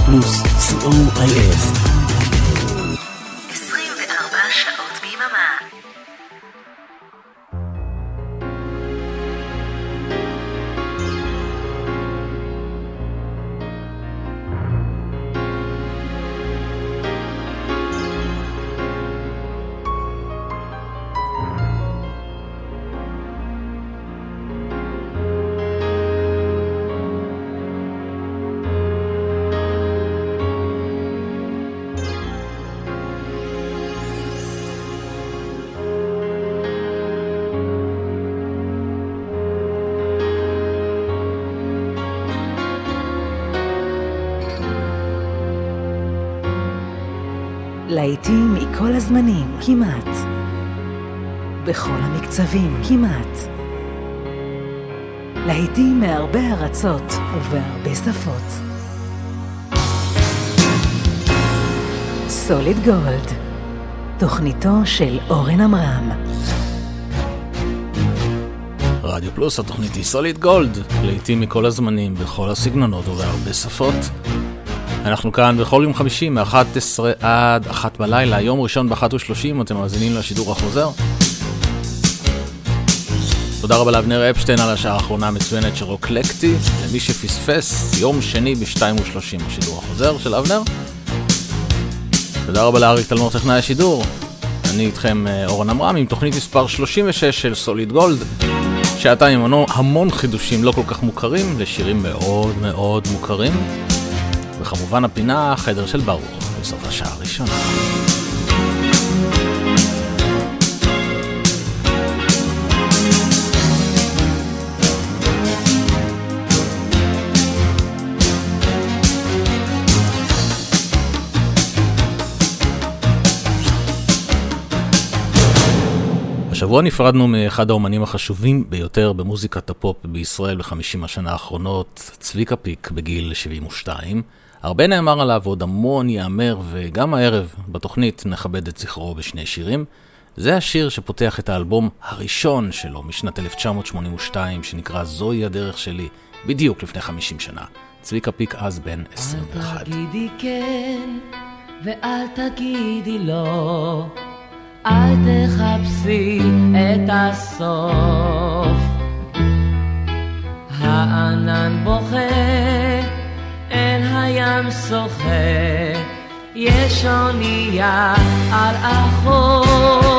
Plus, COIS. להיטים מכל הזמנים, כמעט. בכל המקצבים, כמעט. להיטים מהרבה ארצות ובהרבה שפות. סוליד גולד, תוכניתו של אורן עמרם. רדיו פלוס, התוכנית היא סוליד גולד, לעיתים מכל הזמנים, בכל הסגנונות ובהרבה שפות. אנחנו כאן בכל יום חמישי מ-11 עד 1 בלילה, יום ראשון ב-1.30, אתם מאזינים לשידור החוזר. תודה רבה לאבנר אפשטיין על השעה האחרונה המצוינת של רוקלקטי, למי שפספס, יום שני ב-2.30 השידור החוזר של אבנר. תודה רבה לאריק תלמור טכנאי השידור. אני איתכם אה, אורן עמרם עם תוכנית מספר 36 של סוליד גולד. שעתיים המון חידושים לא כל כך מוכרים לשירים מאוד מאוד מוכרים. וכמובן הפינה חדר של ברוך, בסוף השעה הראשונה. השבוע נפרדנו מאחד האומנים החשובים ביותר במוזיקת הפופ בישראל בחמישים השנה האחרונות, צביקה פיק בגיל 72. הרבה נאמר עליו, עוד המון ייאמר, וגם הערב בתוכנית נכבד את זכרו בשני שירים. זה השיר שפותח את האלבום הראשון שלו משנת 1982, שנקרא זוהי הדרך שלי, בדיוק לפני 50 שנה. צביקה פיק אז בן 21. אל תגידי כן ואל תגידי לא, אל תחפשי את הסוף. הענן אל הים שוחה, יש אונייה על החוף.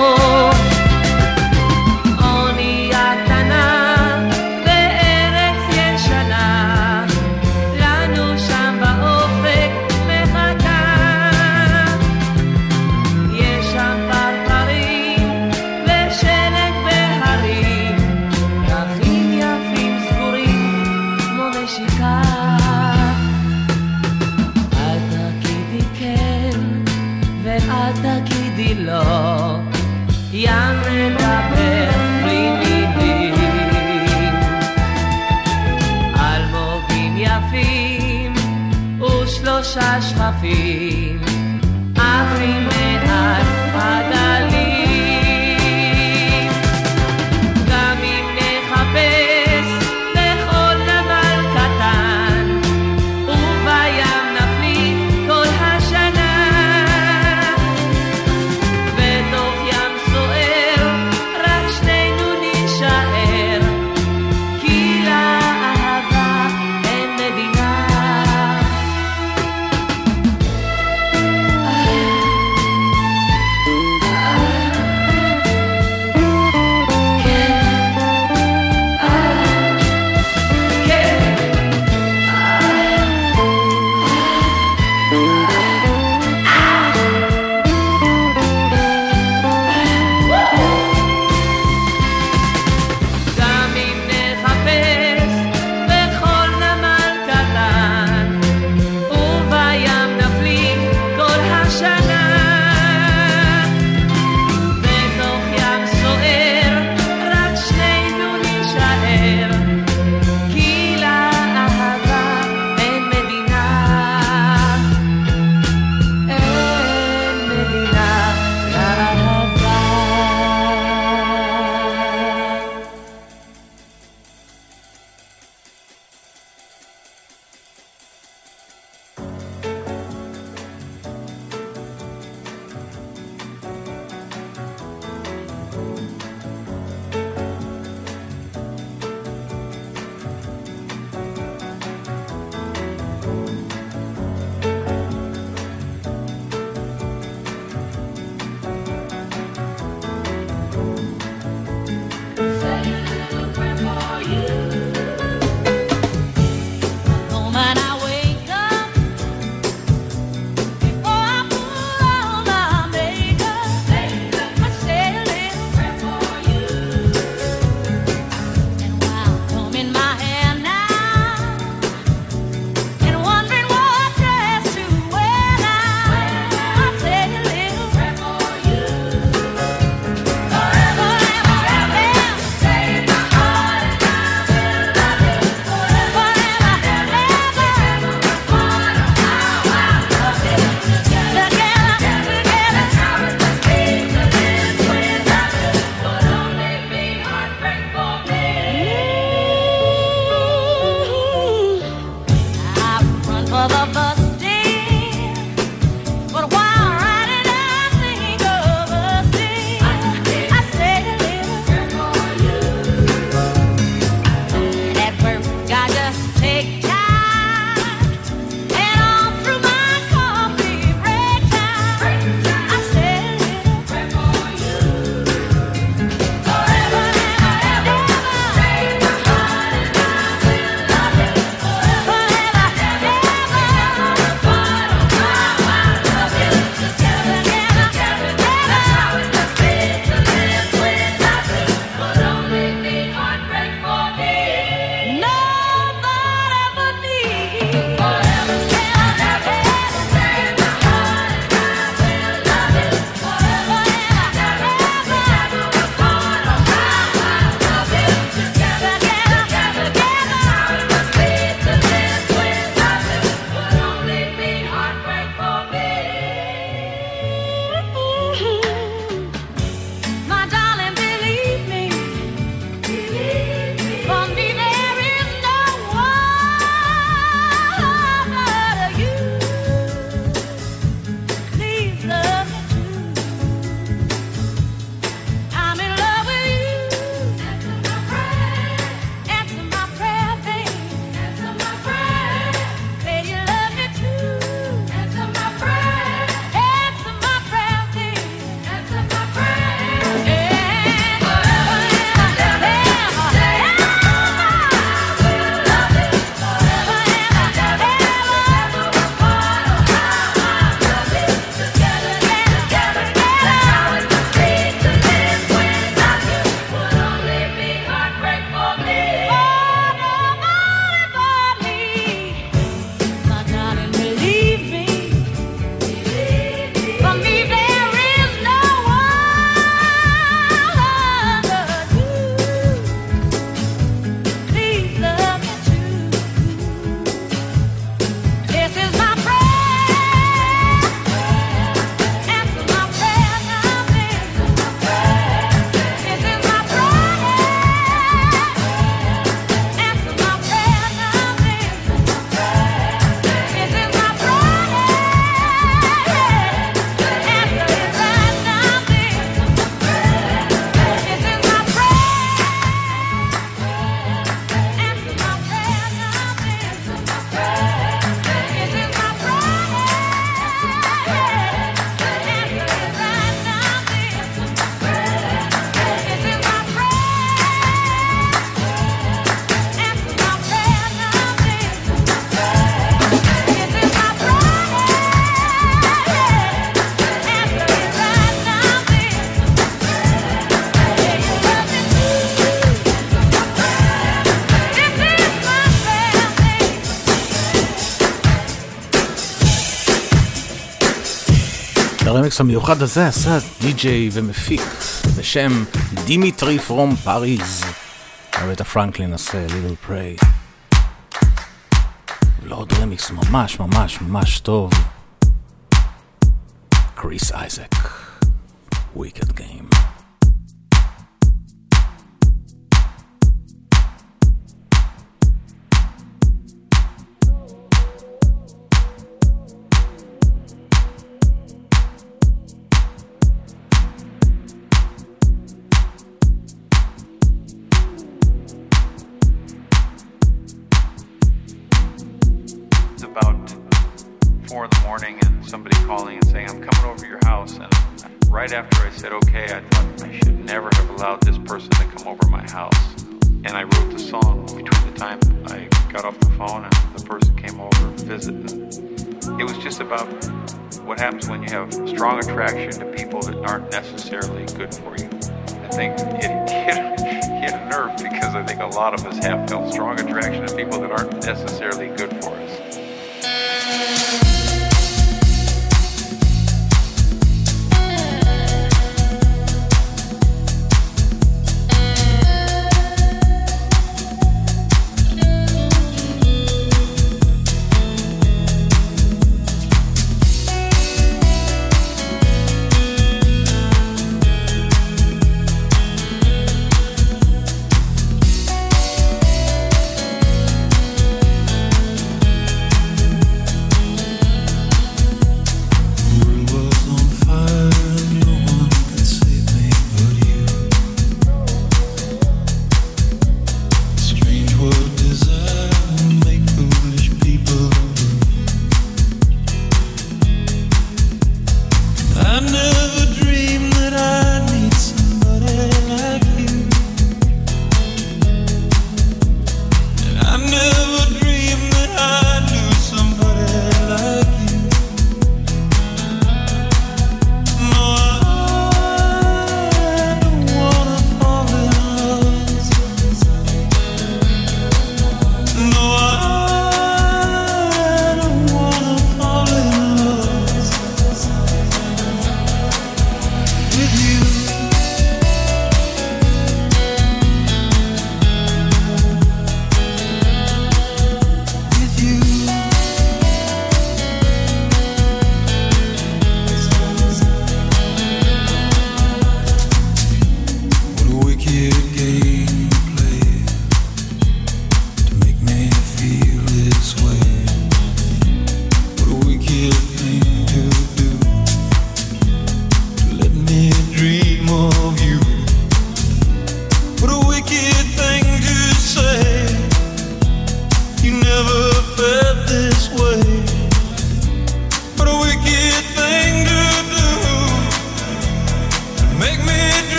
הרמיקס המיוחד הזה עשה די-ג'יי ומפיק בשם Dimitri from Paris. ארתה פרנקלין עושה Little Prayer. ועוד רמיקס ממש ממש ממש טוב.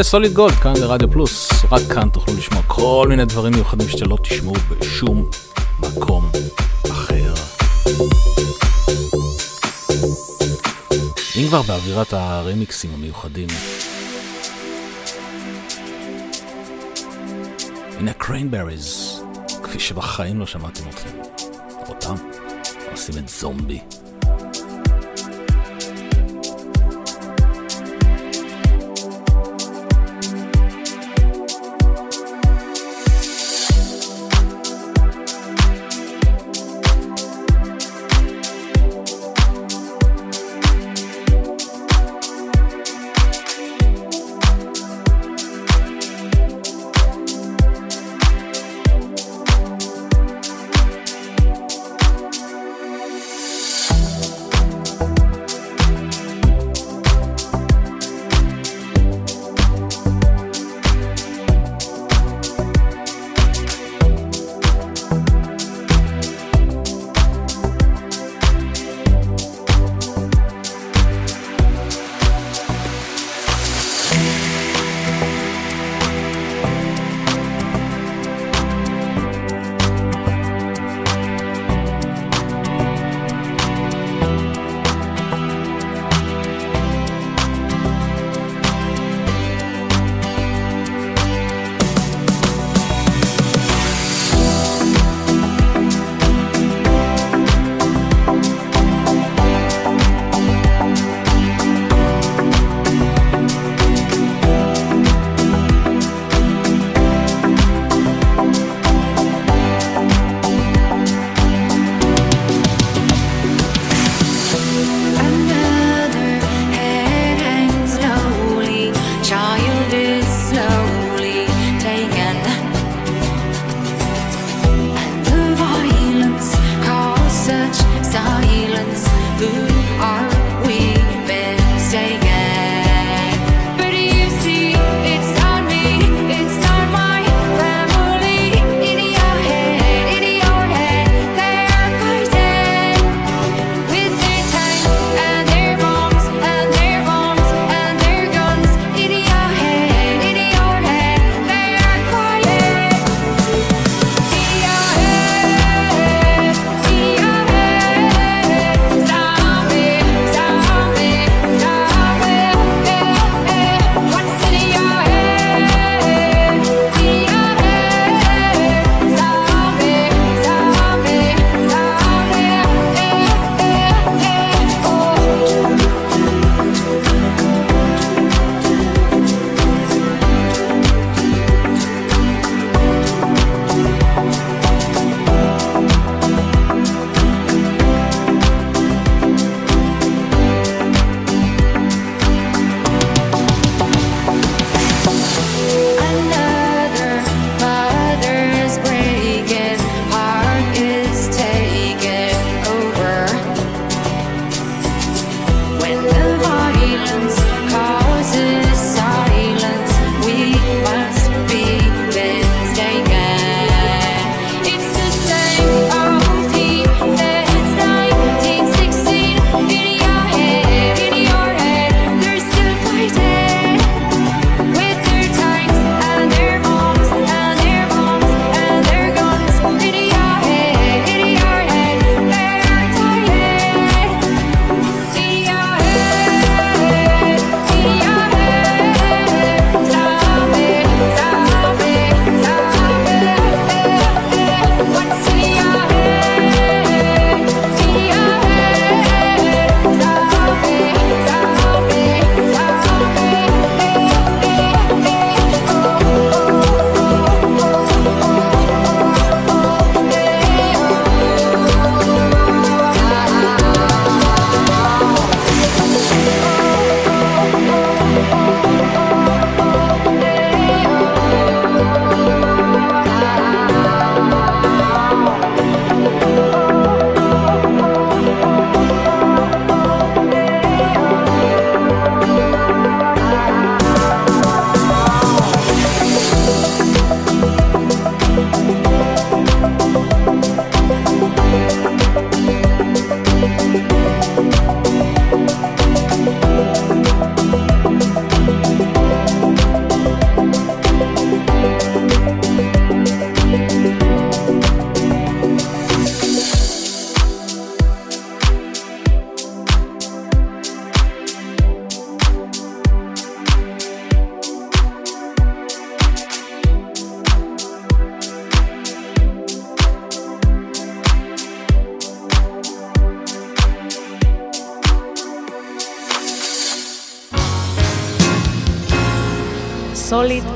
לסוליד גולד כאן לרדיו פלוס, רק כאן תוכלו לשמוע כל מיני דברים מיוחדים שאתם לא תשמעו בשום מקום אחר. אם כבר באווירת הרמיקסים המיוחדים, הנה קריינבריז, כפי שבחיים לא שמעתם אותם, אותם עושים את זומבי.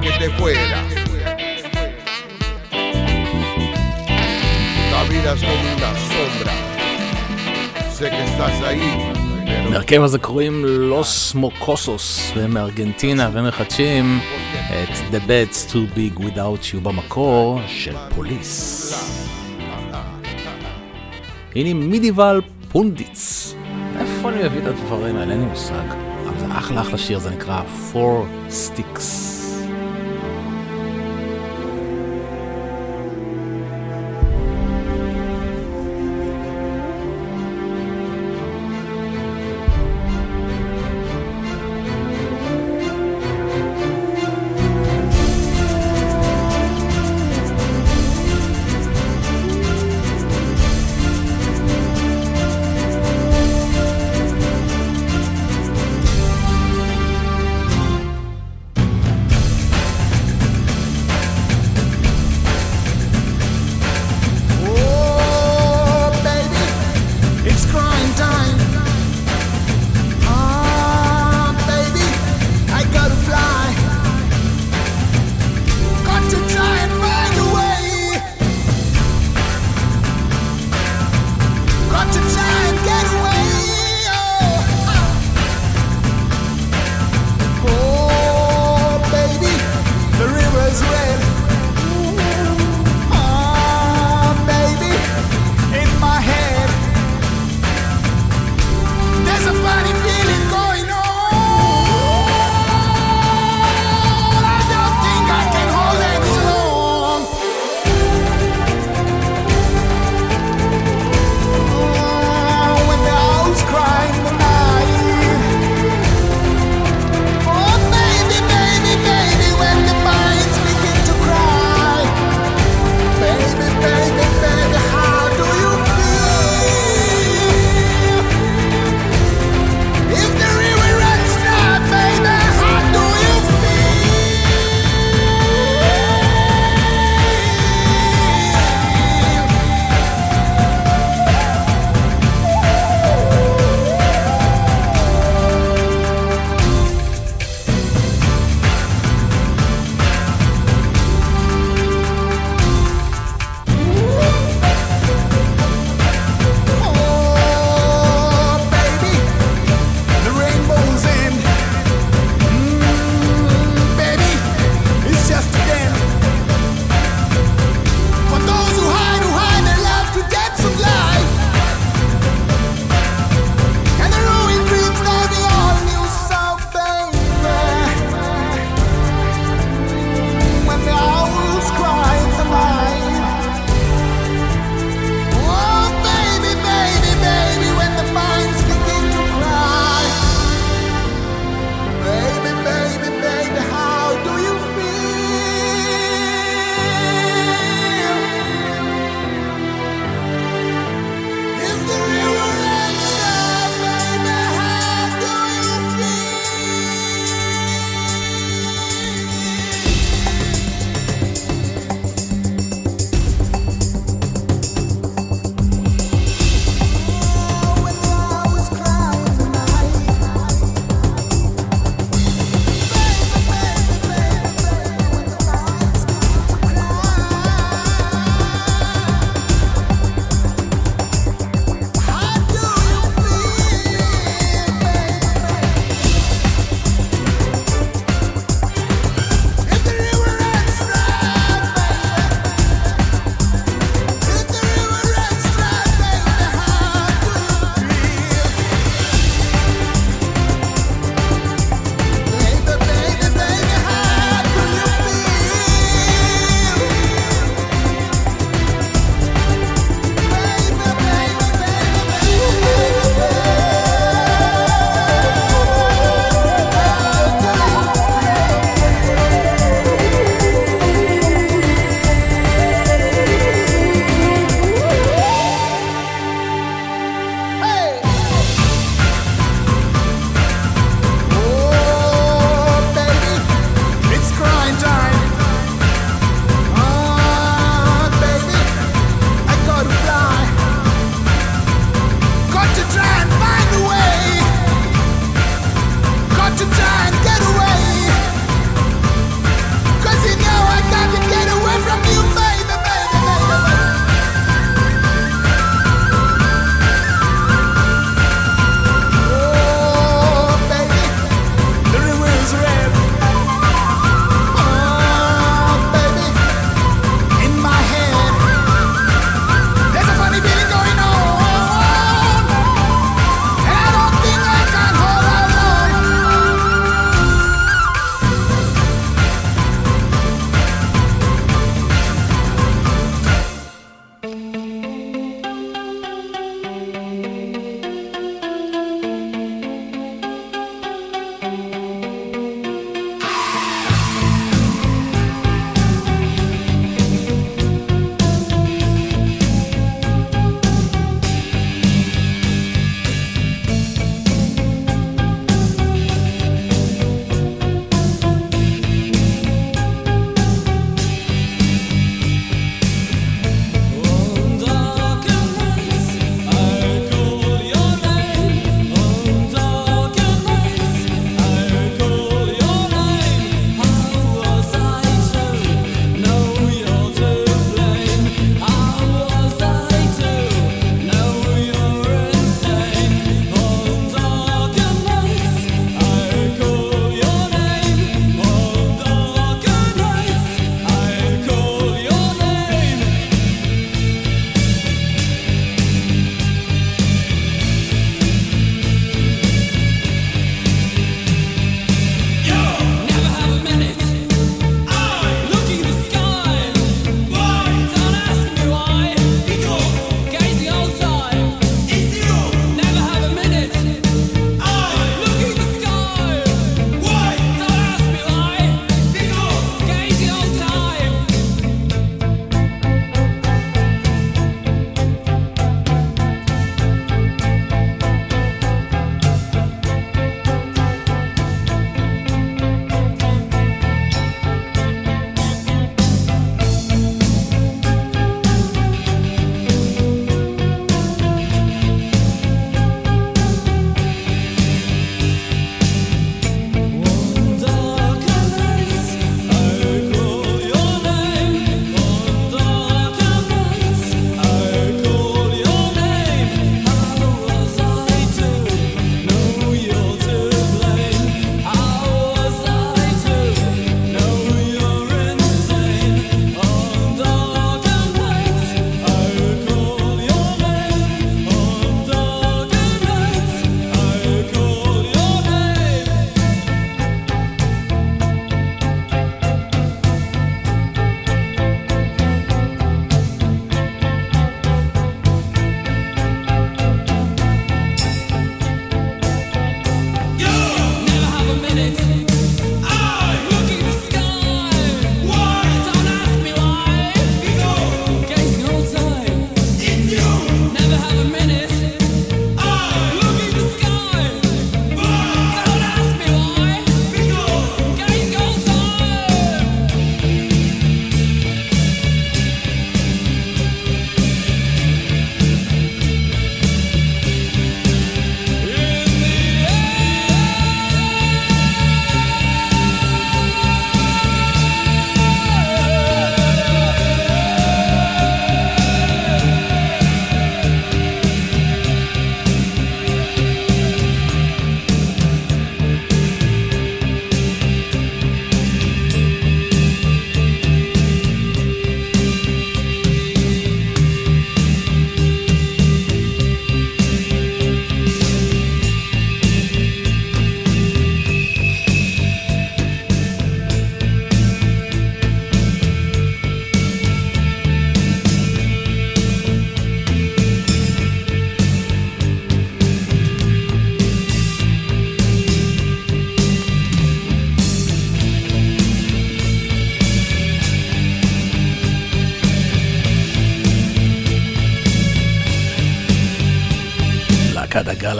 que te fuera. La vida es como una sombra. Sé que estás ahí. מהרכב הזה קוראים לוס מוקוסוס, והם מארגנטינה ומחדשים את The Beds to Big Without You במקור של פוליס. הנה מידיבל פונדיץ. איפה אני אביא את הדברים האלה? אין לי מושג. אבל זה אחלה אחלה שיר, זה נקרא Four Sticks.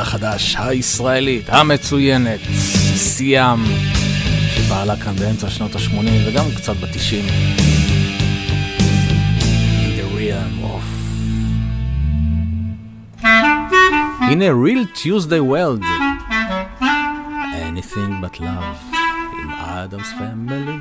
החדש, הישראלית, המצוינת, סיאם, שפעלה כאן באמצע שנות ה-80 וגם קצת ב-90. In a real Tuesday world. Anything but love עם אדמס פמילי.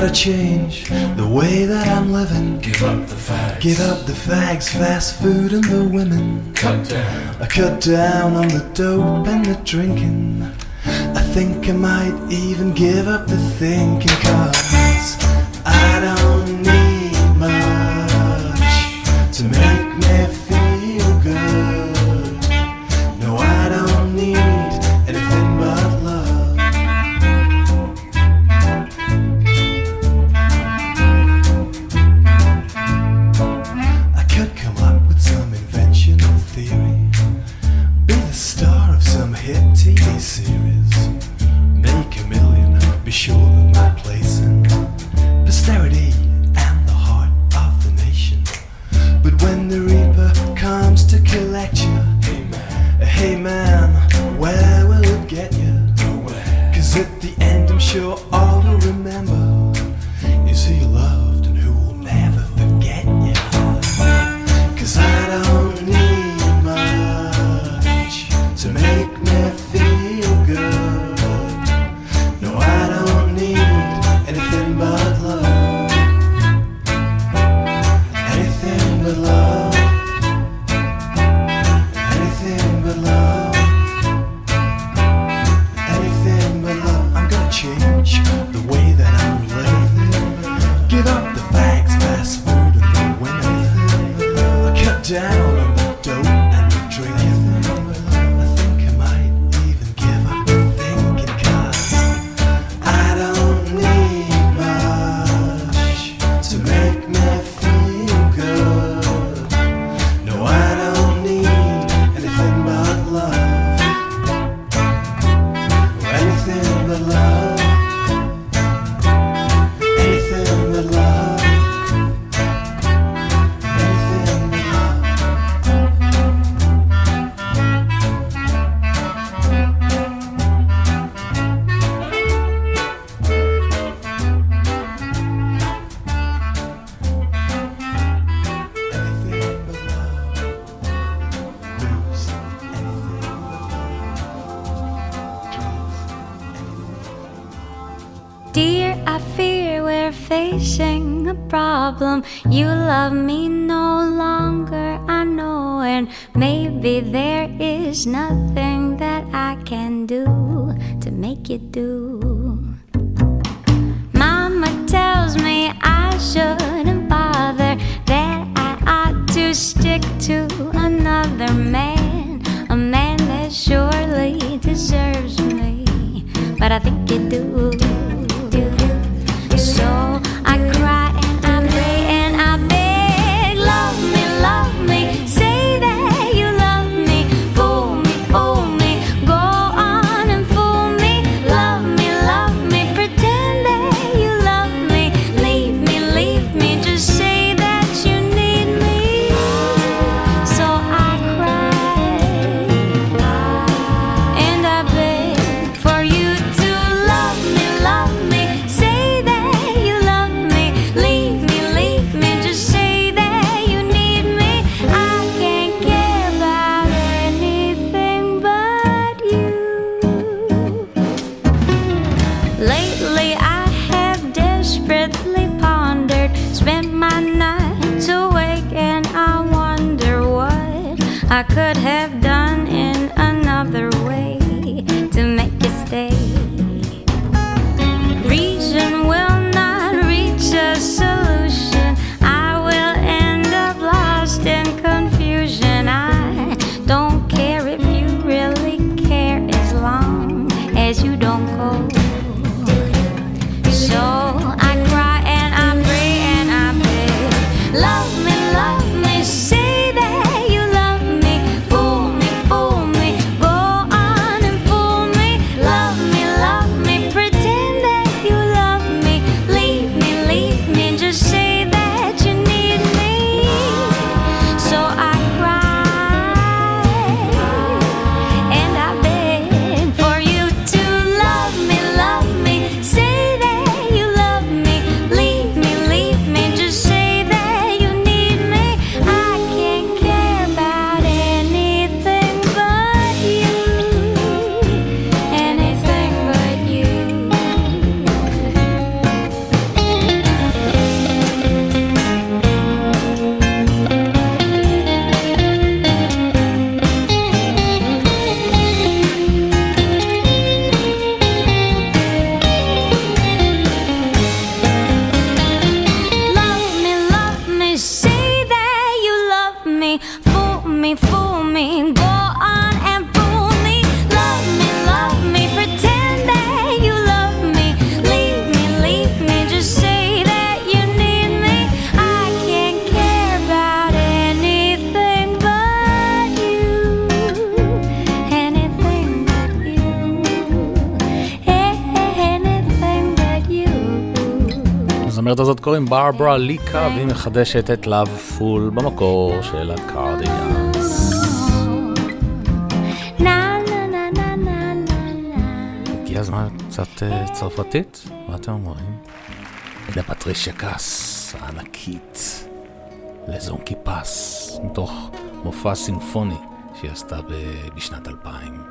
gotta change the way that I'm living. Give up the fags. Give up the fags, fast food and the women. Cut down. I cut down on the dope and the drinking. I think I might even give up the thinking cause love me no longer, I know, and maybe there is nothing that I can do to make you do. ברברה ליקה, והיא מחדשת את Lovefool במקור של ה Cardigans. הגיע הזמן קצת אה, צרפתית? מה אתם אומרים? הנה פטרישה קאס, הענקית, Les hommes qui passent, מתוך מופע סימפוני שהיא עשתה בשנת 2000.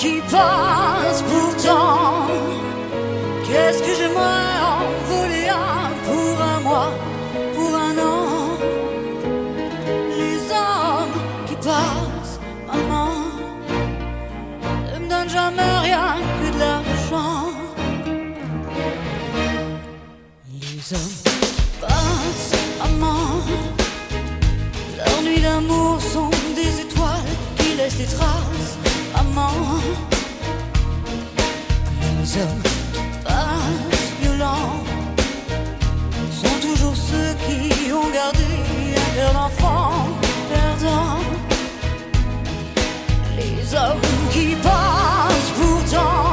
keep on. hommes passent plus sont toujours ceux qui ont gardé un cœur d'enfant perdant. Les hommes qui passent pourtant.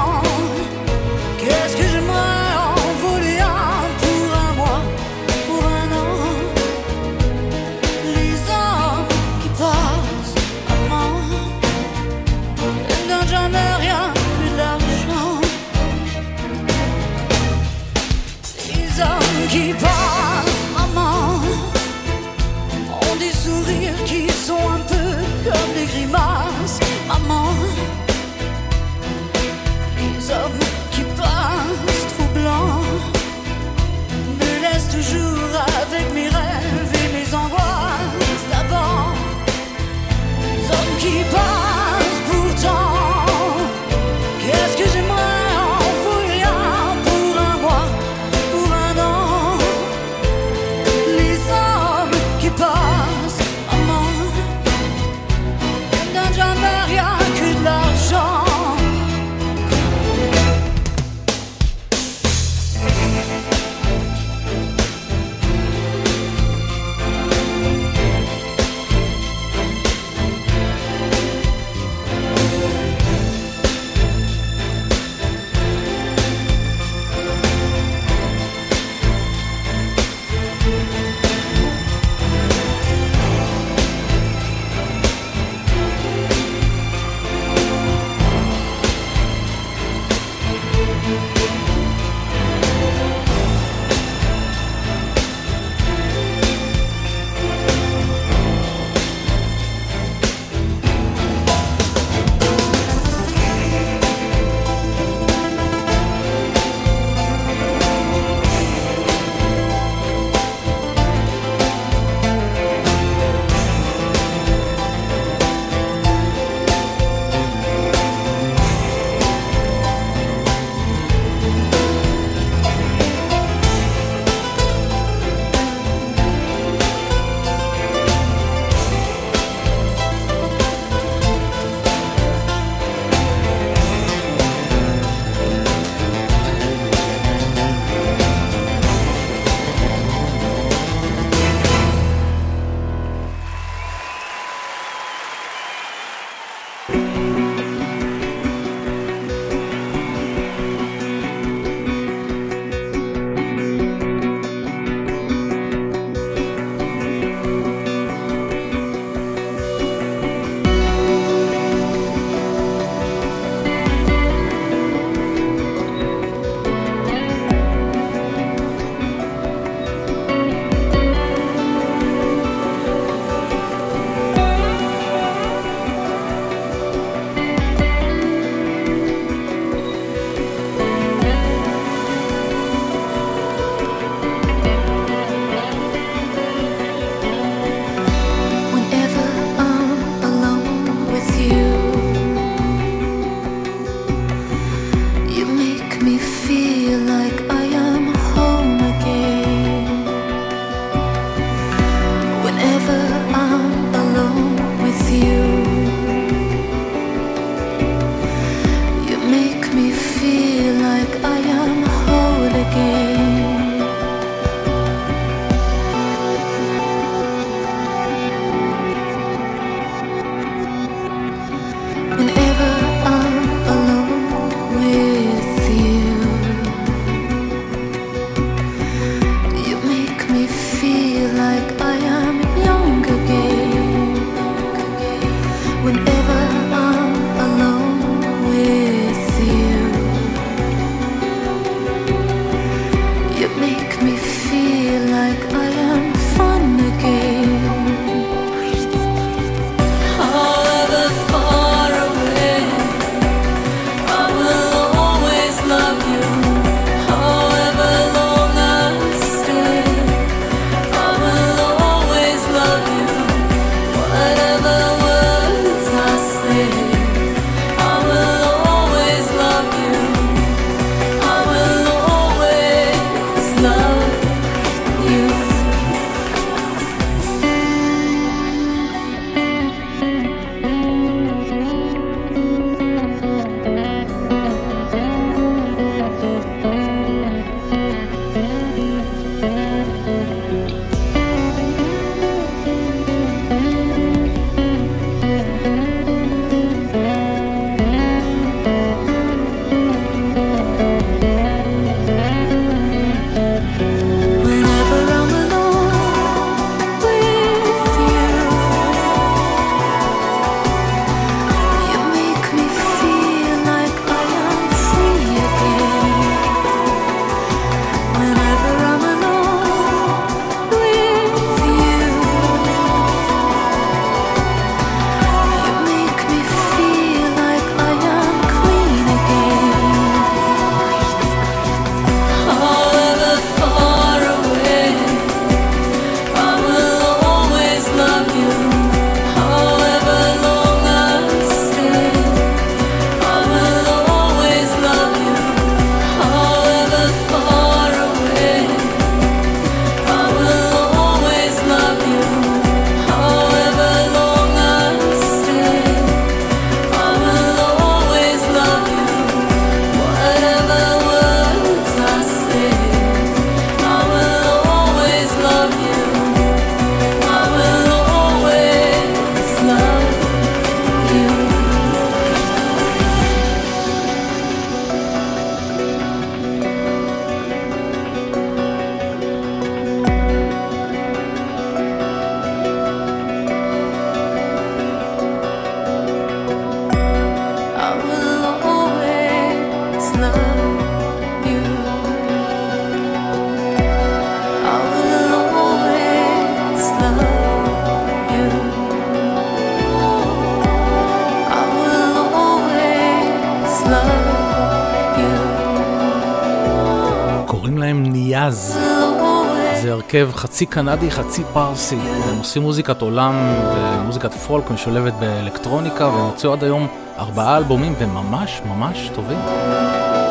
הרכב חצי קנדי, חצי פרסי. הם עושים מוזיקת עולם ומוזיקת פולק משולבת באלקטרוניקה, והם הוציאו עד היום ארבעה אלבומים וממש ממש טובים.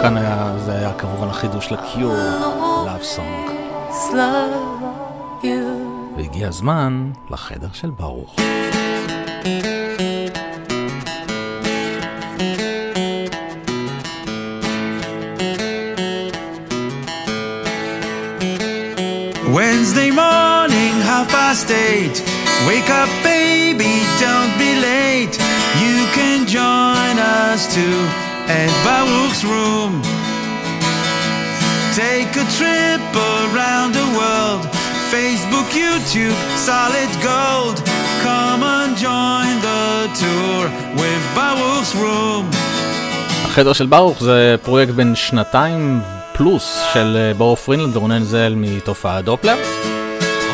כאן היה, זה היה כמובן החידוש לקיור, Love Song. והגיע הזמן לחדר של ברוך. Wake up, baby, don't be late. You can join us too at Baruch's room. Take a trip around the world. Facebook, YouTube, solid gold. Come and join the tour with Baruch's room. החדר של ברוך זה פרויקט בן שנתיים פלוס של אה, ברוך פרינלנד ורונן זל מתופעת דופלר.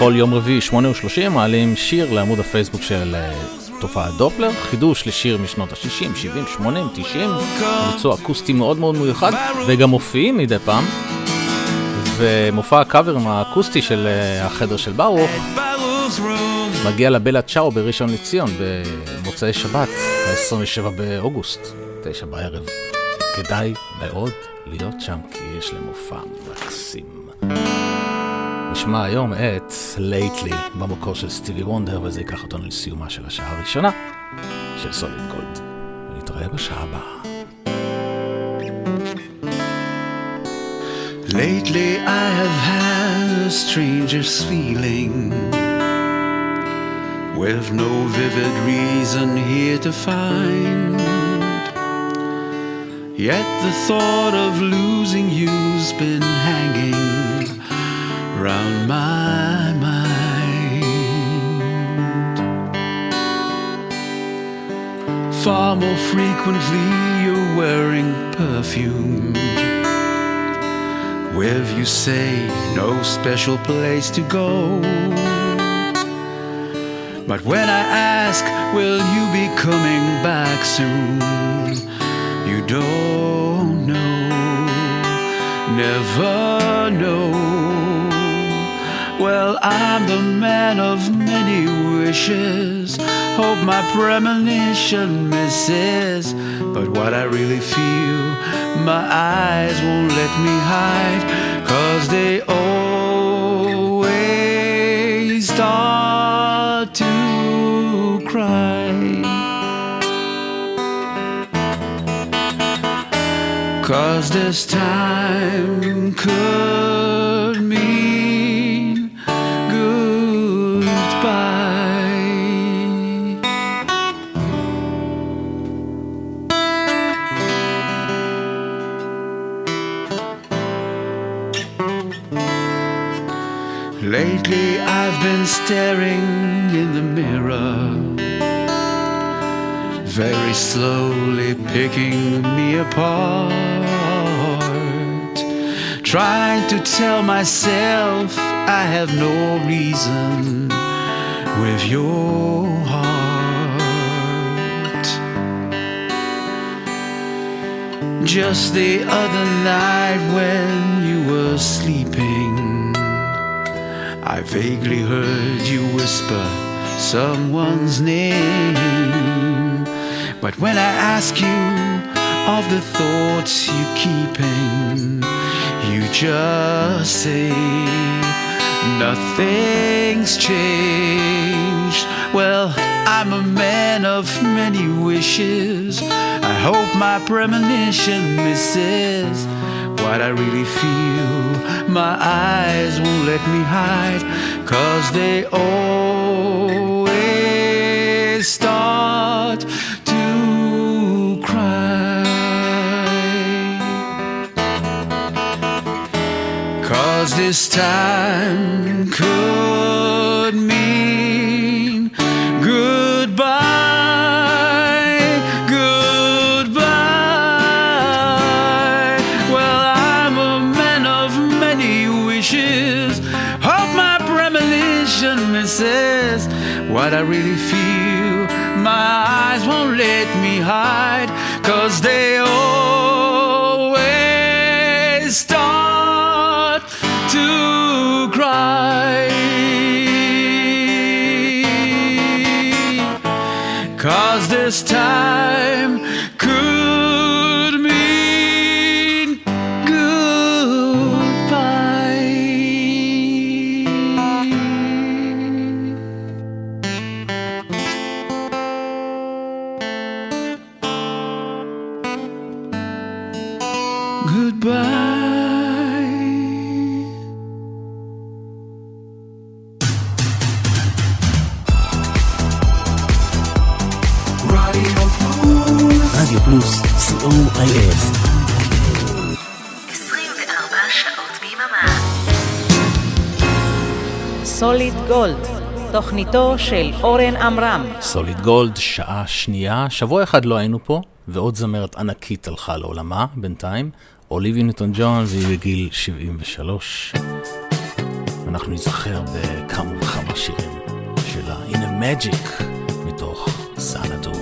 כל יום רביעי, 8 ו-30, מעלים שיר לעמוד הפייסבוק של אה, תופעת דופלר, חידוש לשיר משנות ה-60, 70, 80, 90, ביצוע אקוסטי מאוד מאוד מיוחד, וגם מופיעים מדי פעם. ומופע הקאברים האקוסטי של אה, החדר של ברוך. מגיע לבלה צ'או בראשון לציון במוצאי שבת, ה-27 באוגוסט, תשע בערב. כדאי מאוד להיות שם, כי יש להם מופע מקסים. נשמע היום את לייטלי במקור של סטיבי וונדר, וזה ייקח אותנו לסיומה של השעה הראשונה של סוליד גולד. נתראה בשעה הבאה. Lately I have had a stranger's feeling With no vivid reason here to find Yet the thought of losing you's been hanging round my mind Far more frequently you're wearing perfume where you say no special place to go. But when I ask, will you be coming back soon? You don't know, never know. Well, I'm the man of many wishes. Hope my premonition misses. But what I really feel, my eyes won't let me hide. Cause they always start to cry. Cause this time could mean staring in the mirror, very slowly picking me apart, trying to tell myself I have no reason with your heart. Just the other night when you were sleeping. I vaguely heard you whisper someone's name. But when I ask you of the thoughts you keeping, you just say nothing's changed. Well, I'm a man of many wishes. I hope my premonition misses what I really feel. My eyes won't let me hide, cause they always start to cry. Cause this time could mean that I really feel. My eyes won't let me hide, cause they always start to cry. Cause this time סוליד גולד, תוכניתו של אורן עמרם. סוליד גולד, שעה שנייה, שבוע אחד לא היינו פה, ועוד זמרת ענקית הלכה לעולמה בינתיים, אוליבי ניוטון ג'ון, והיא בגיל 73. אנחנו נזכר בכמה וכמה שירים שלה, הנה מג'יק, מתוך סנדור.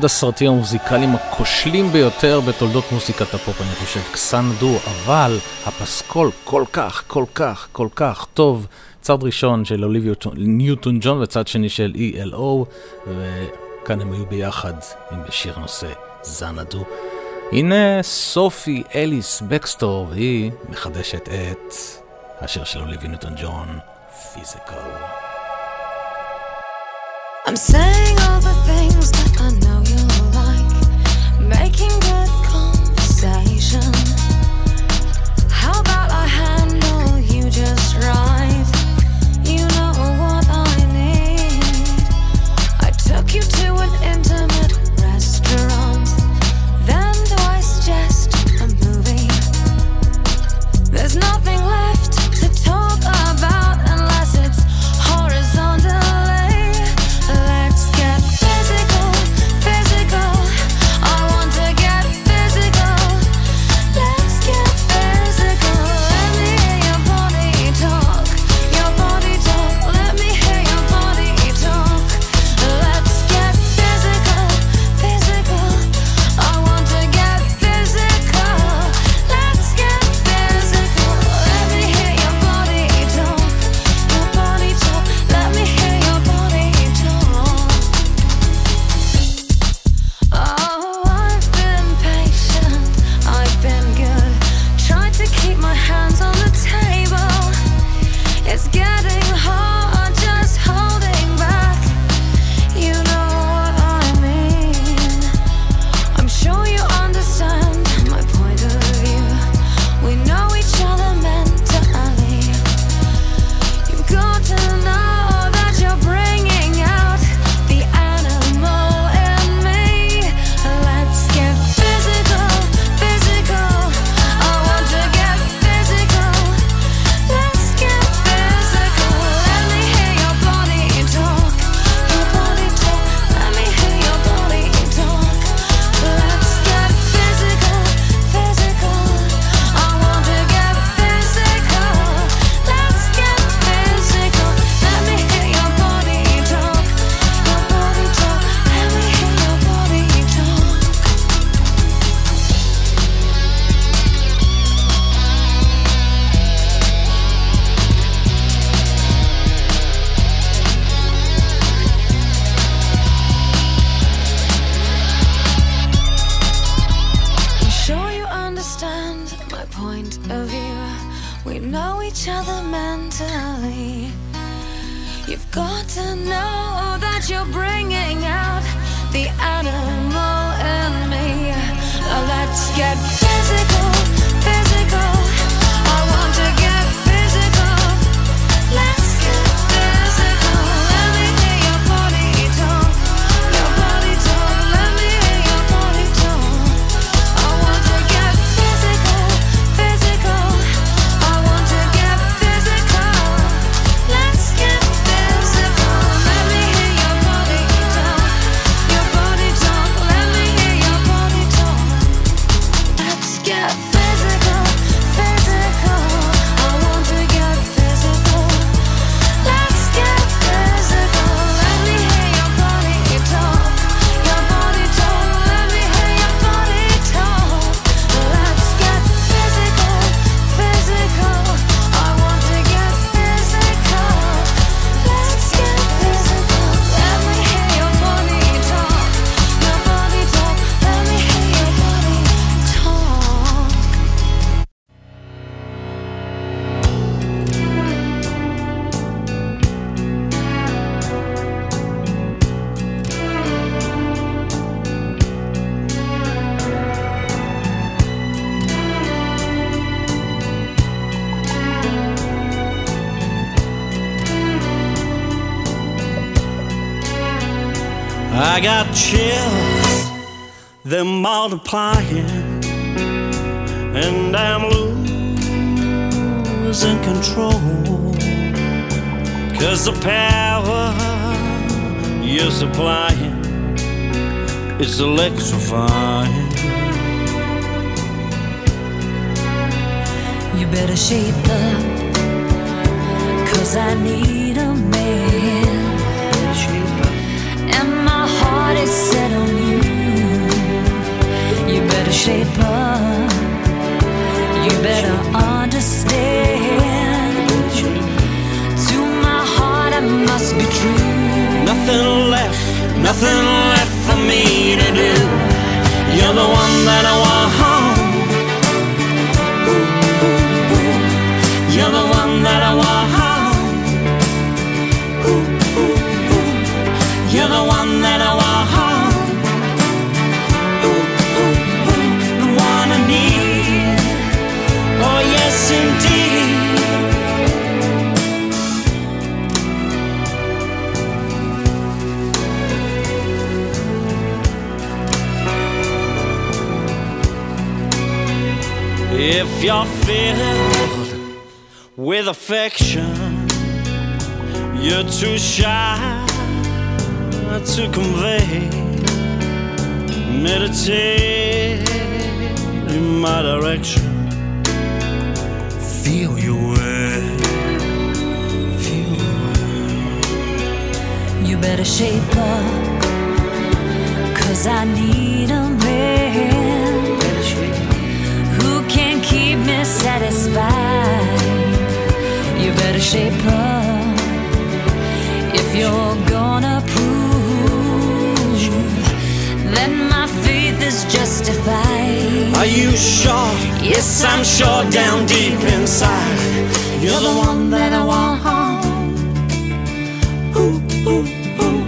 אחד הסרטים המוזיקליים הכושלים ביותר בתולדות מוזיקת הפופ, אני חושב, Xanadu, אבל הפסקול כל כך, כל כך, כל כך טוב. צד ראשון של אוליביה ניוטון ג'ון וצד שני של E.L.O, וכאן הם היו ביחד עם שיר נושא Xanadu. הנה סופי אליס בקסטור, והיא מחדשת את השיר של אוליביה ניוטון ג'ון, Physical. I'm saying all the things that I know you'll like, making good. multiplying, and I'm losing control. Cause the power you're supplying is electrifying. You better shape up, cause I need a man. And my heart is set on up. You better understand. To my heart, I must be true. Nothing left, nothing left for me to do. You're the one that I want If you're filled with affection, you're too shy to convey. Meditate in my direction. Feel your way. Feel your way. You better shape up. Cause I need a satisfied. You better shape up if you're gonna prove that my faith is justified. Are you sure? Yes, I'm sure down deep inside. You're the one that I want. Ooh, ooh, ooh.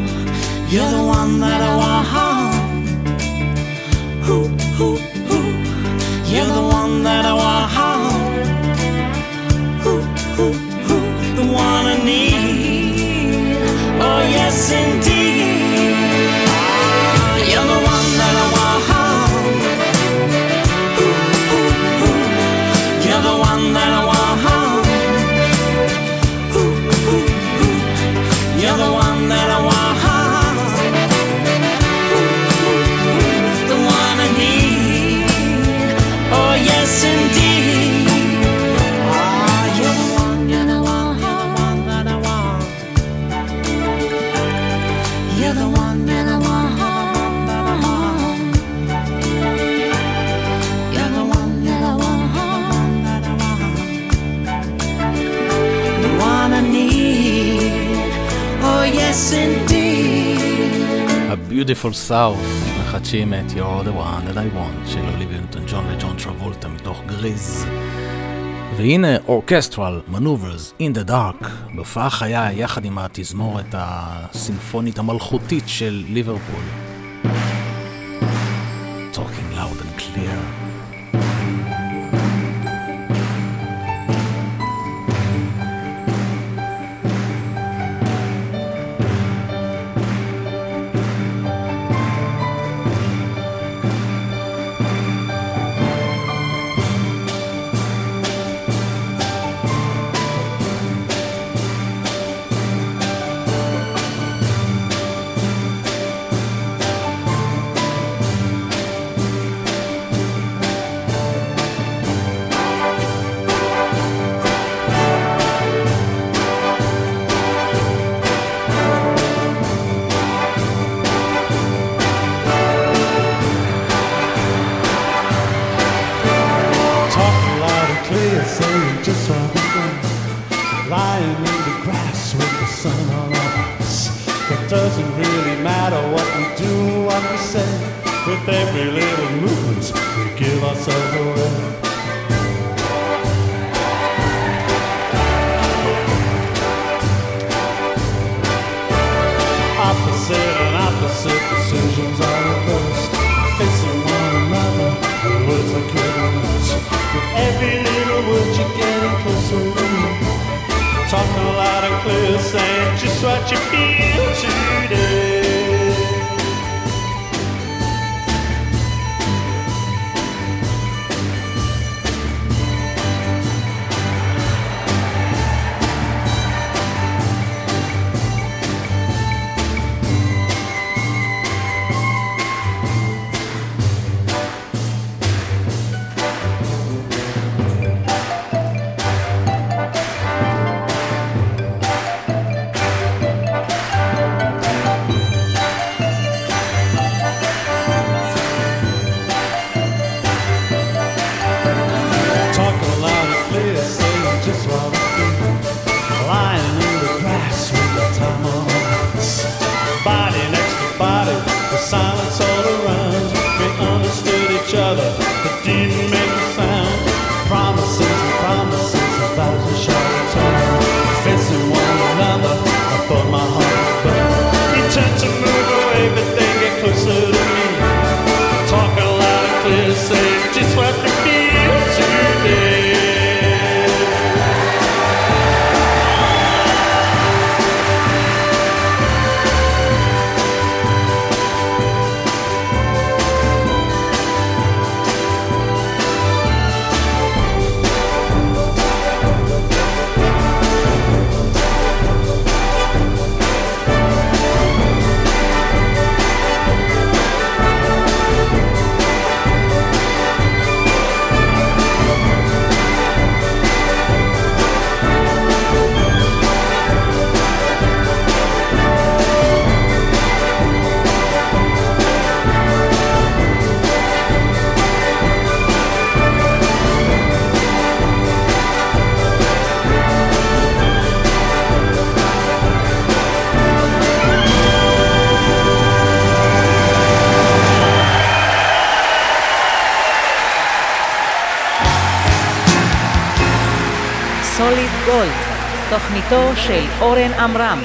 You're the one that I want. ה-Beautiful South מחדשים את You're the one that I want של אוליביה נוטון ג'ון וג'ון טרבולטה מתוך גריז. והנה אורקסטרל מנוברס in the dark בהופעה חיה יחד עם התזמורת הסימפונית המלכותית של ליברפול. תוכניתו של אורן עמרם.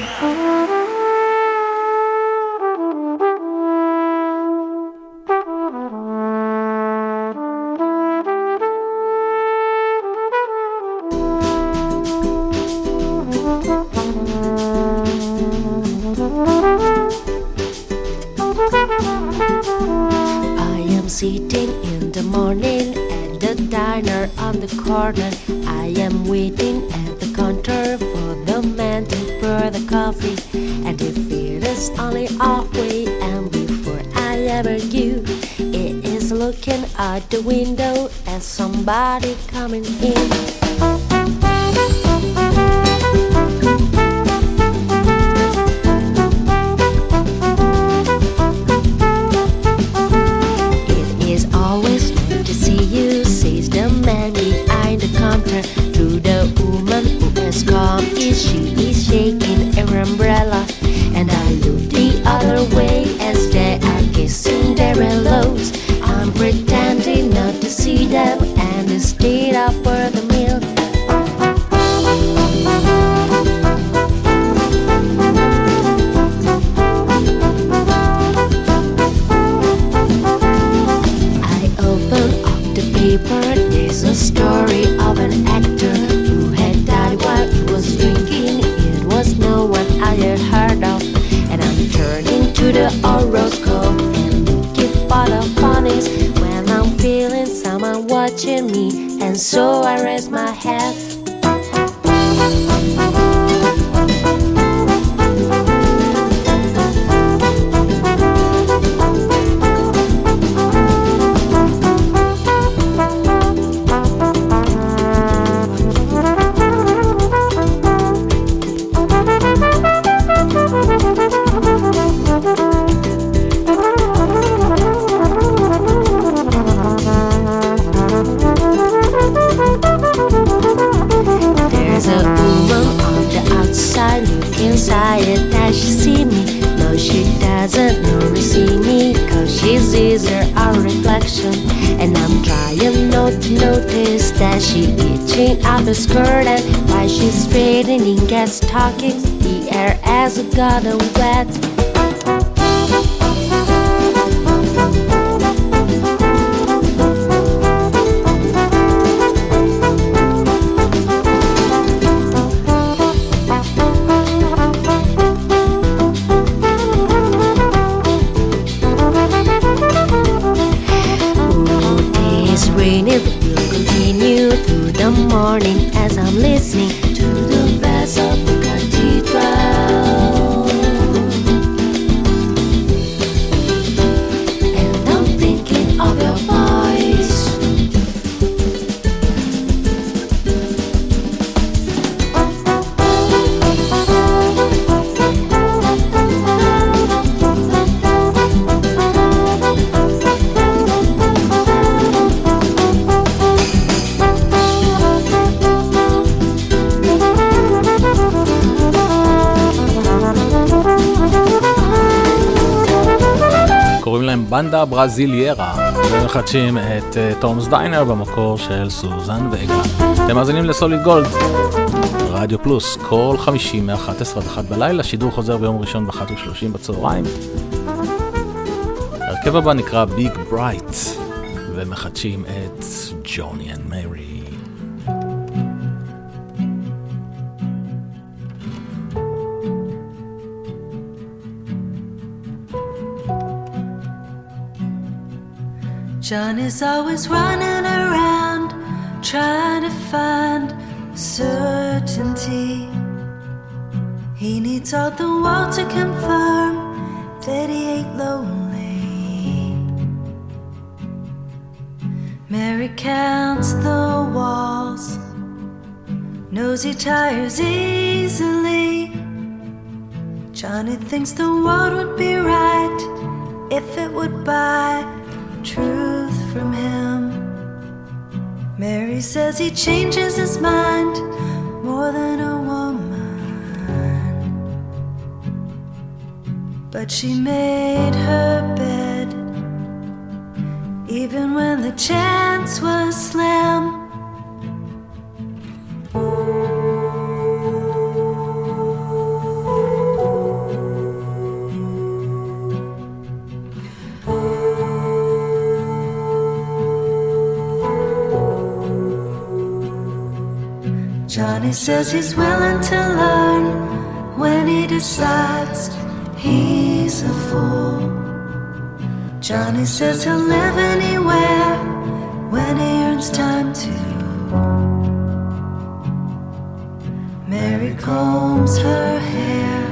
I am sitting in the morning at the diner on the corner. I am waiting at the counter for the man to pour the coffee. And if it is only halfway, and before I ever knew, it is looking out the window at somebody coming in. ברזיליירה, ומחדשים את אה, Tom's Diner במקור של סוזן וגה. אתם מאזינים ל Solid Gold, רדיו פלוס, כל חמישי מ-11 עד 1 בלילה, שידור חוזר ביום ראשון ב-1 ו-30 בצהריים. ההרכב הבא נקרא ביג ברייט, ומחדשים את ג'וני John is always running around trying to find certainty. He needs all the world to confirm that he ain't lonely. Mary counts the walls, knows he tires easily. Johnny thinks the world would be right if it would buy truth from him. Mary says he changes his mind more than a woman. But she made her bed, even when the chance was slim. He says he's willing to learn when he decides he's a fool. Johnny says he'll live anywhere when he earns time to. Mary combs her hair,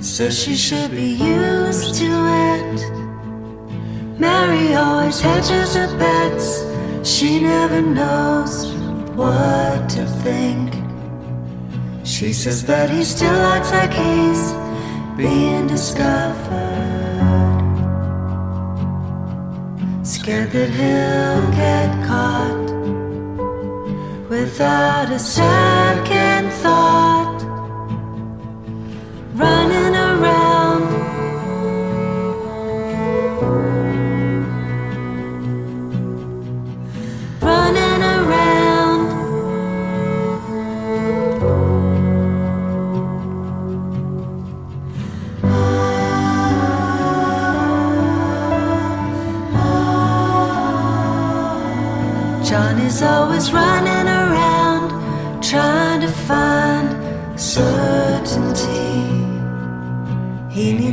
says she should be used to it. Mary always hedges her bets, she never knows what to think. She says that he still acts like he's being discovered. Scared that he'll get caught without a second thought. Running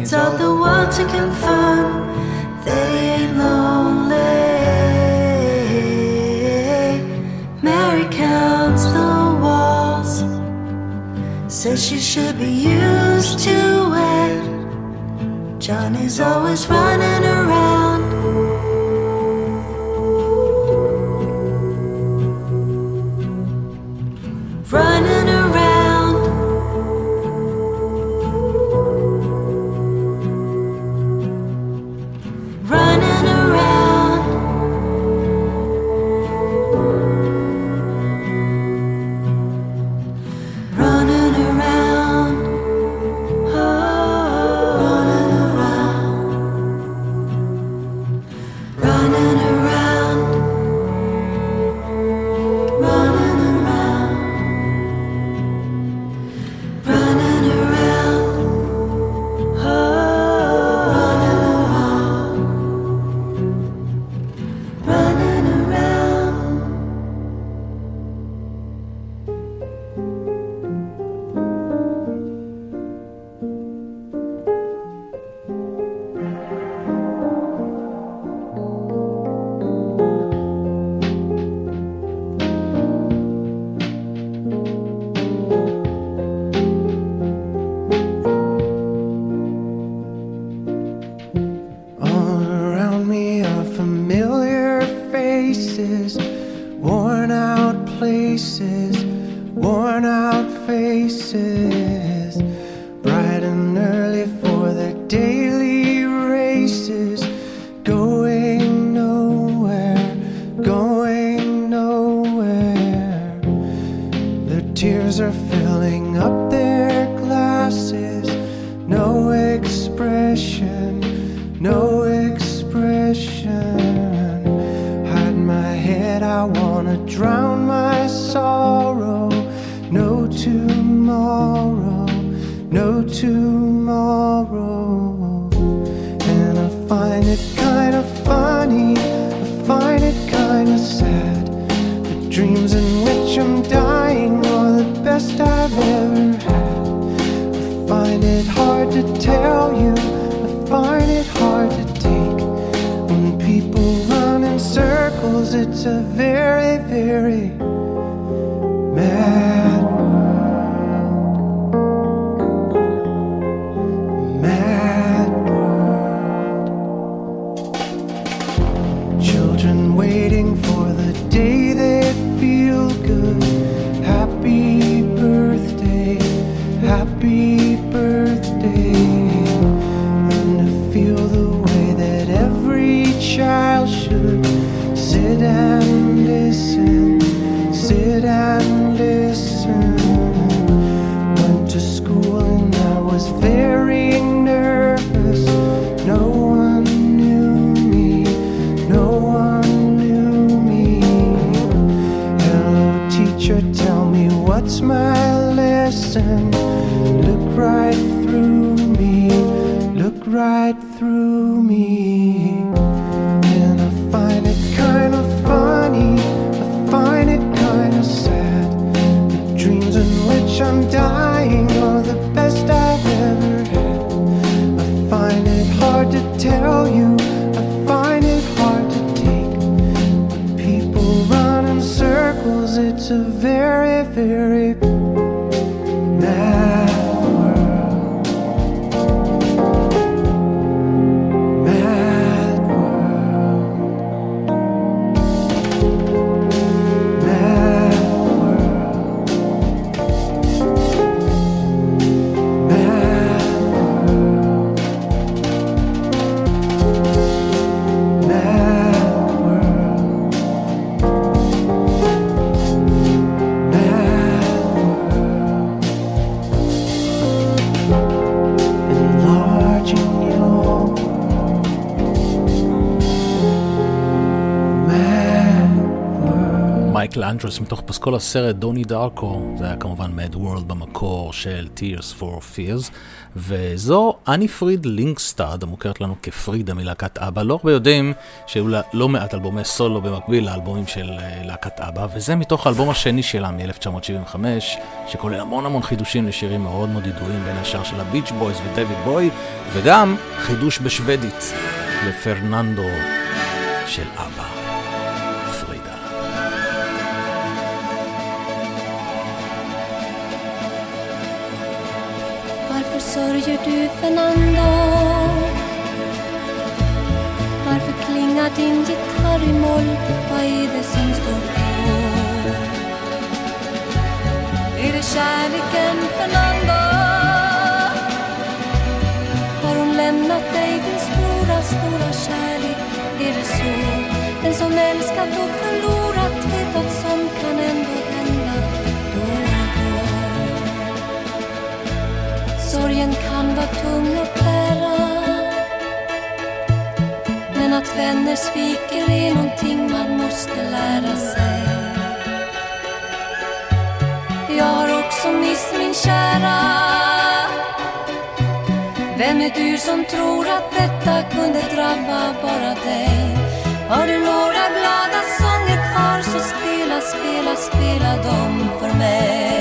Told all the world to confirm that he ain't lonely. Mary counts the walls, says she should be used to it. John is always running around. אנדרוז מתוך פסקול הסרט דוני דארקו, זה היה כמובן Mad World במקור של Tears for Fears, וזו אני פריד לינקסטאד, המוכרת לנו כפרידה מלהקת אבא. לא הרבה יודעים שהיו לה לא מעט אלבומי סולו במקביל לאלבומים של אה, להקת אבא, וזה מתוך האלבום השני שלה מ-1975, שכולל המון המון חידושים לשירים מאוד מאוד ידועים, בין השאר של ה Beach Boys ודיוויד בואי, וגם חידוש בשוודית לפרננדו של אבא. Gör du Fernando? Varför klingar din gitarr i moll? Vad är det som står på? Är det kärleken Fernando? Har hon lämnat dig din stora, stora kärlek? Är det så? Den som älskat och förlorat vet att var tung att bära Men att vänner sviker är någonting man måste lära sig. Jag har också mist min kära. Vem är du som tror att detta kunde drabba bara dig? Har du några glada sånger kvar så spela, spela, spela dem för mig?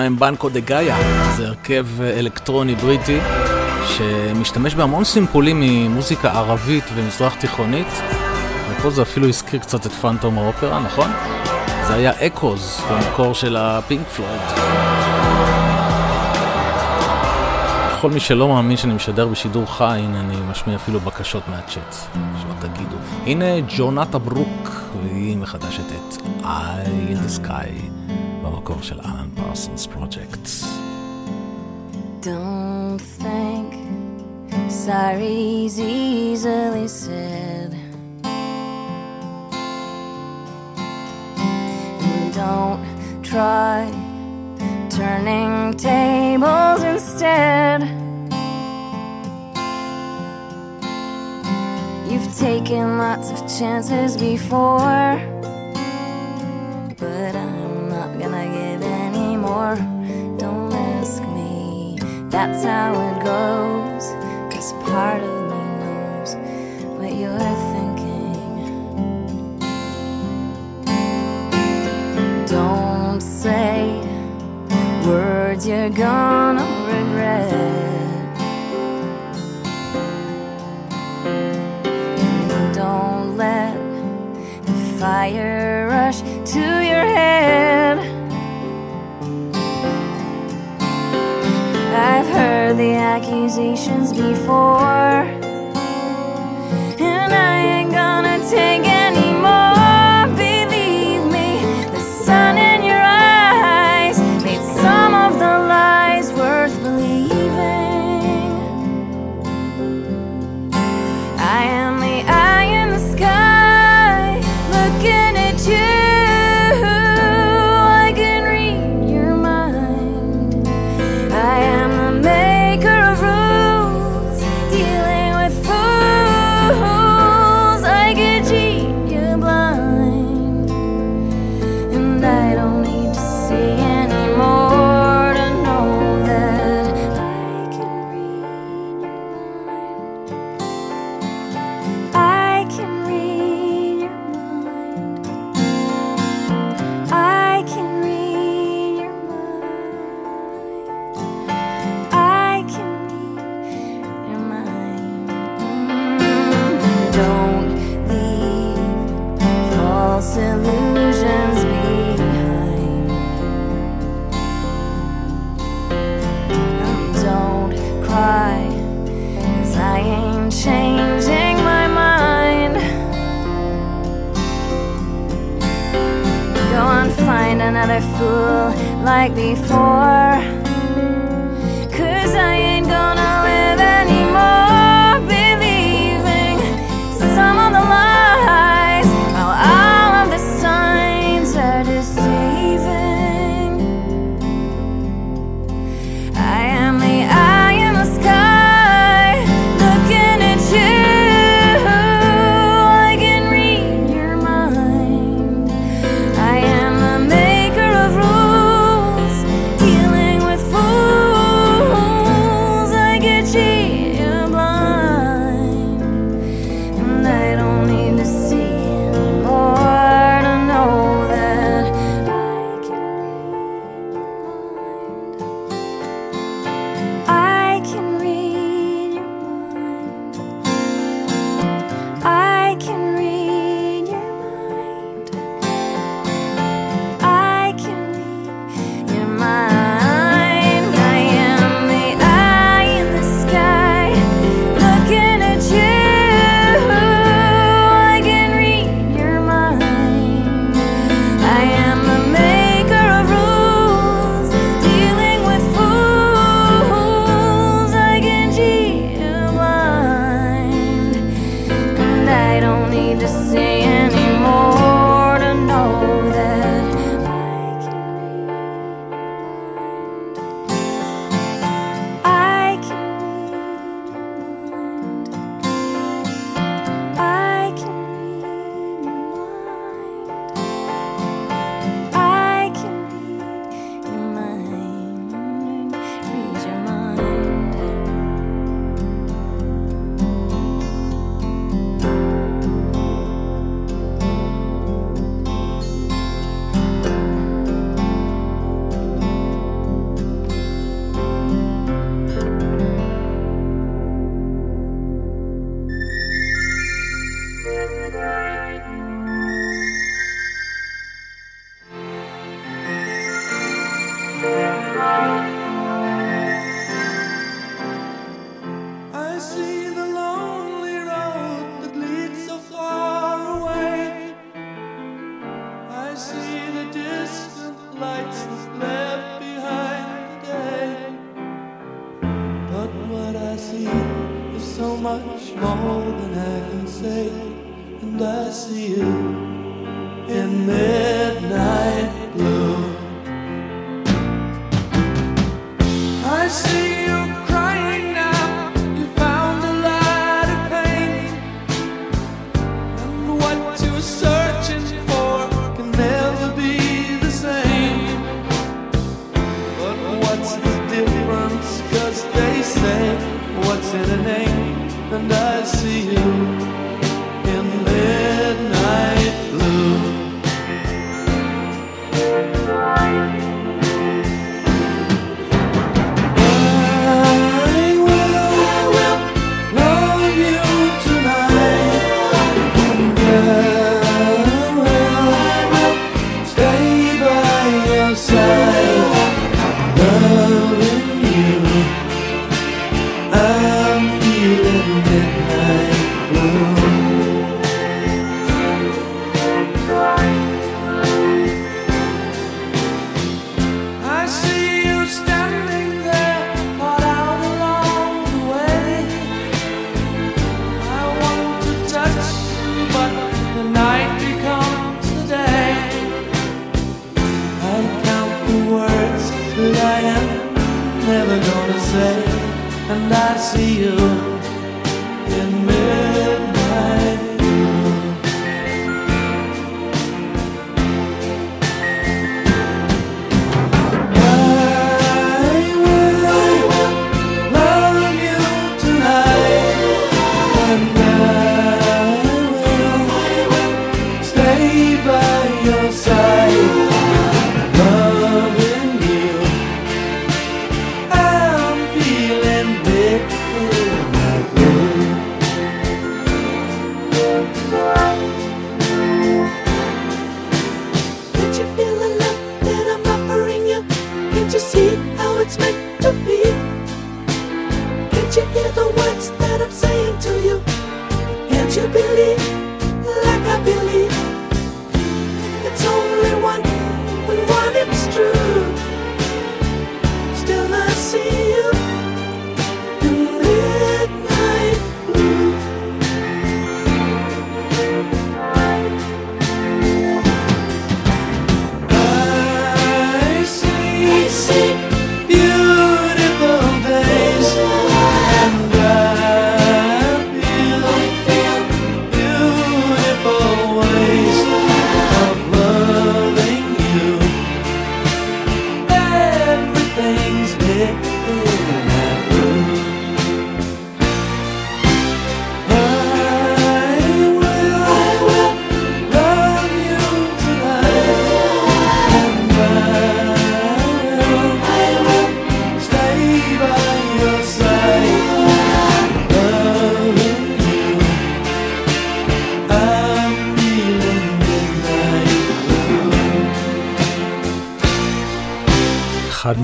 להם Banco de Gaia, זה הרכב אלקטרוני בריטי שמשתמש בהמון סימפולים ממוזיקה ערבית ומזרח תיכונית ופה זה אפילו הזכיר קצת את פנטום האופרה, נכון? זה היה אקוז במקור של הפינק פלויד. לכל מי שלא מאמין שאני משדר בשידור חי, הנה אני משמיע אפילו בקשות מהצ'אט, שלא תגידו. הנה ג'ונתה ברוק, והיא מחדשת את Eye in the Sky במקור של אלן Parsons Projects. Don't think sorry's easily said. Don't try turning tables instead. You've taken lots of chances before. That's how it goes. Cause part of me knows what you're thinking. Don't say words you're gonna regret. Don't let the fire rush to your head. Accusations before,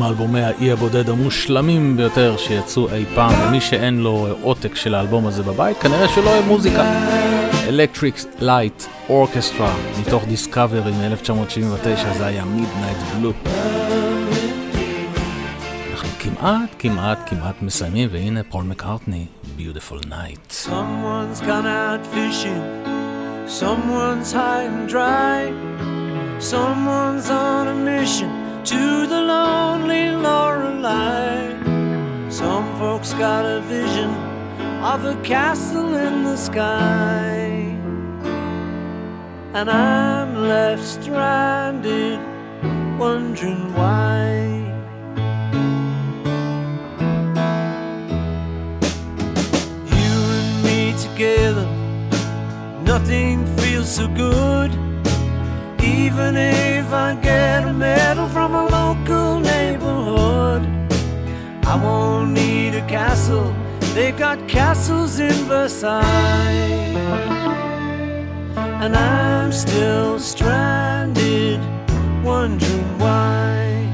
מאלבומי האי הבודד המושלמים ביותר שיצאו אי פעם, ומי שאין לו עותק של האלבום הזה בבית, כנראה שלא אוהב מוזיקה. Electric Light Orchestra, מתוך דיסקאברי מ-1979, זה היה Midnight Blue. אנחנו כמעט, כמעט, כמעט מסיימים, והנה פול מקארטני, Beautiful Night. Someone's gone out fishing, someone's high and dry, someone's on a mission. to the lonely Lorelei. Some folks got a vision of a castle in the sky, and I'm left stranded, wondering why. You and me together, nothing feels so good even if I get a medal from a local neighborhood. I won't need a castle, they've got castles in Versailles. And I'm still stranded, wondering why.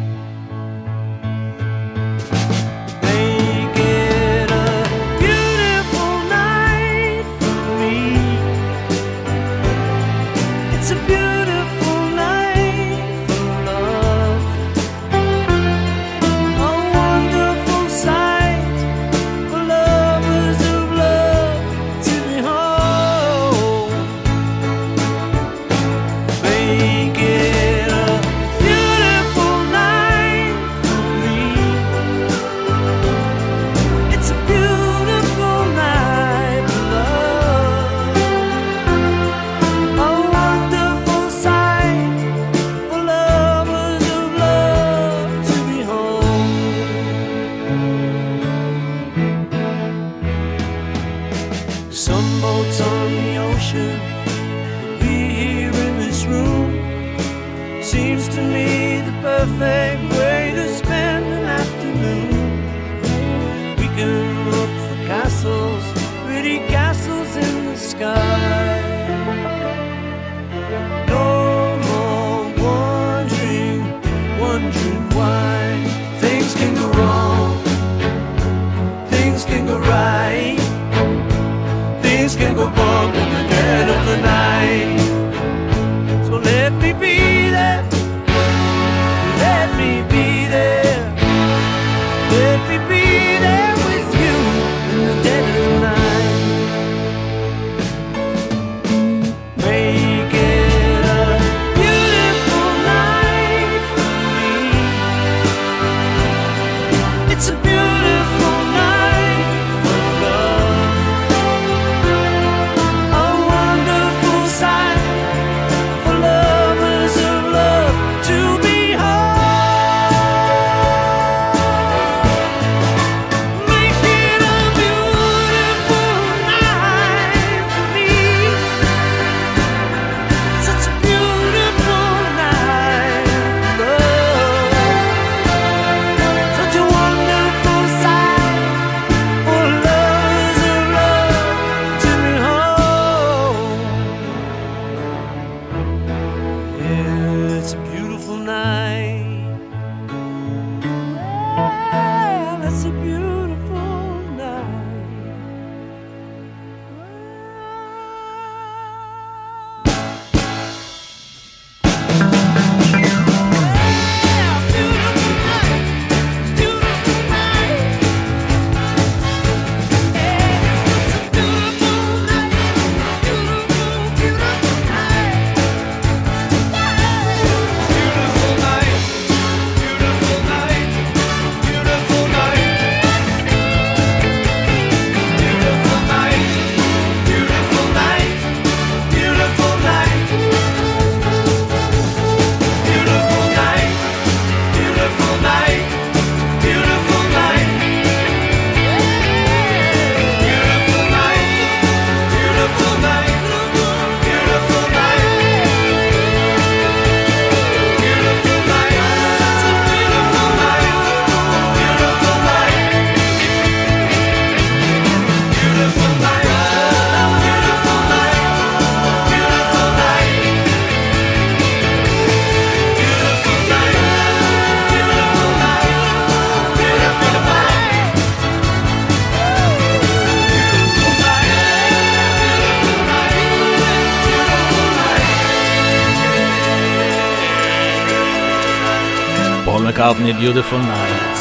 מקארטני, Beautiful Night.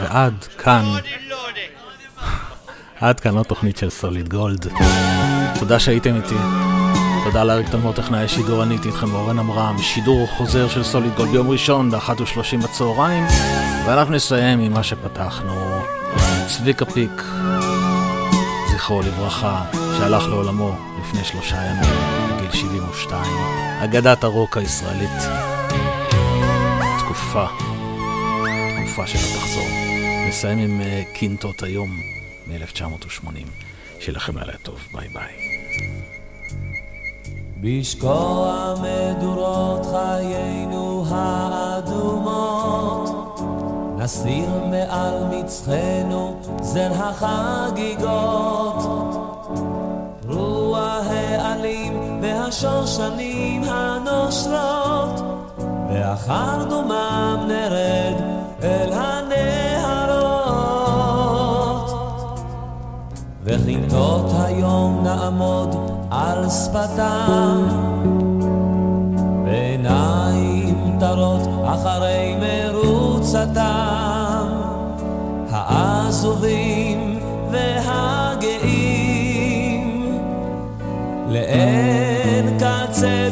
ועד כאן, עד כאן התוכנית של סוליד גולד. תודה שהייתם איתי. תודה לאריק תלמור טכנאי השידור, אני הייתי איתכם אורן עמרם, שידור חוזר של סוליד גולד ביום ראשון ב-13 בצהריים, ואנחנו נסיים עם מה שפתחנו. צביקה פיק, זכרו לברכה, שהלך לעולמו לפני שלושה ימים, בגיל 72. אגדת הרוק הישראלית. תקופה, תקופה שלא תחזור. נסיים עם אה, קינטות היום מ-1980. שיהיה לכם לילה טוב, ביי ביי. בשקוע מדורות חיינו האדומות, נסיר מעל מצחנו זר החגיגות. רוח העלים והשושנים הנושרות, ואחר דומם נרד וכינתות היום נעמוד על שפתם, בעיניים תרות אחרי מרוצתם, העזובים והגאים, לאין קצה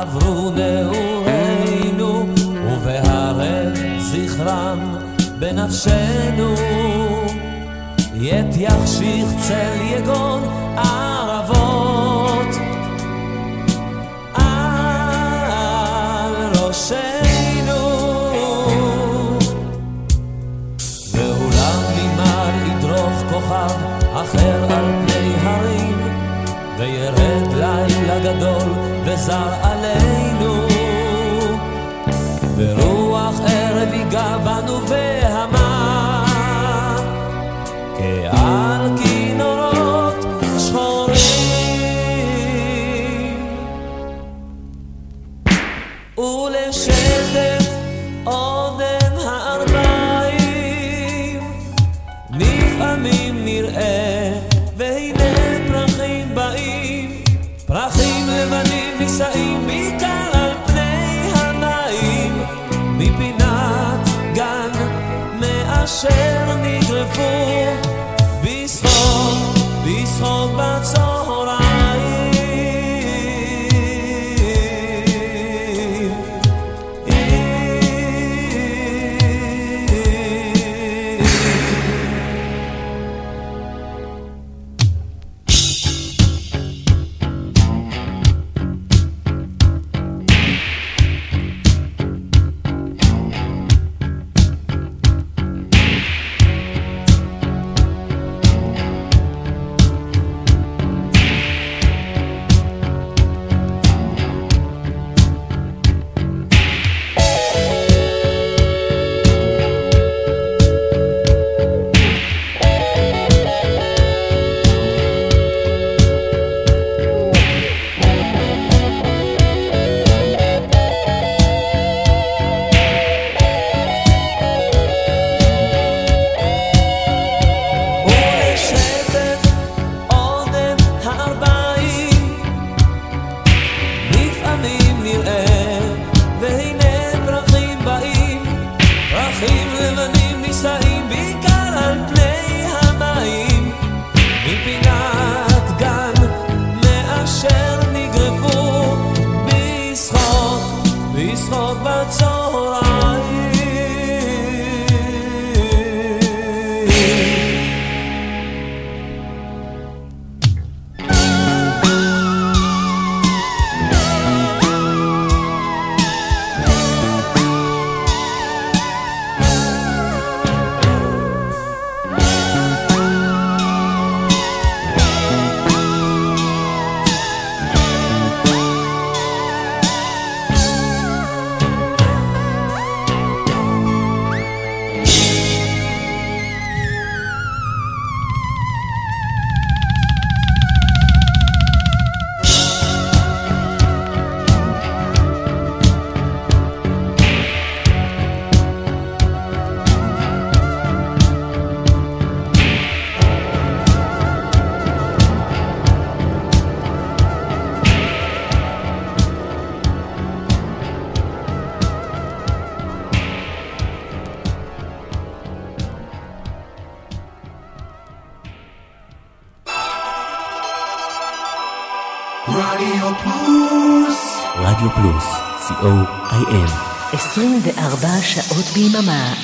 עברו נעורינו, ובהרב זכרם בנפשנו. ית יחשיך צל יגון ערבות על ראשנו. ואולם ממעל ידרוך כוכב אחר על פני הרים, וירד לילה גדול וזרעה fear 妈妈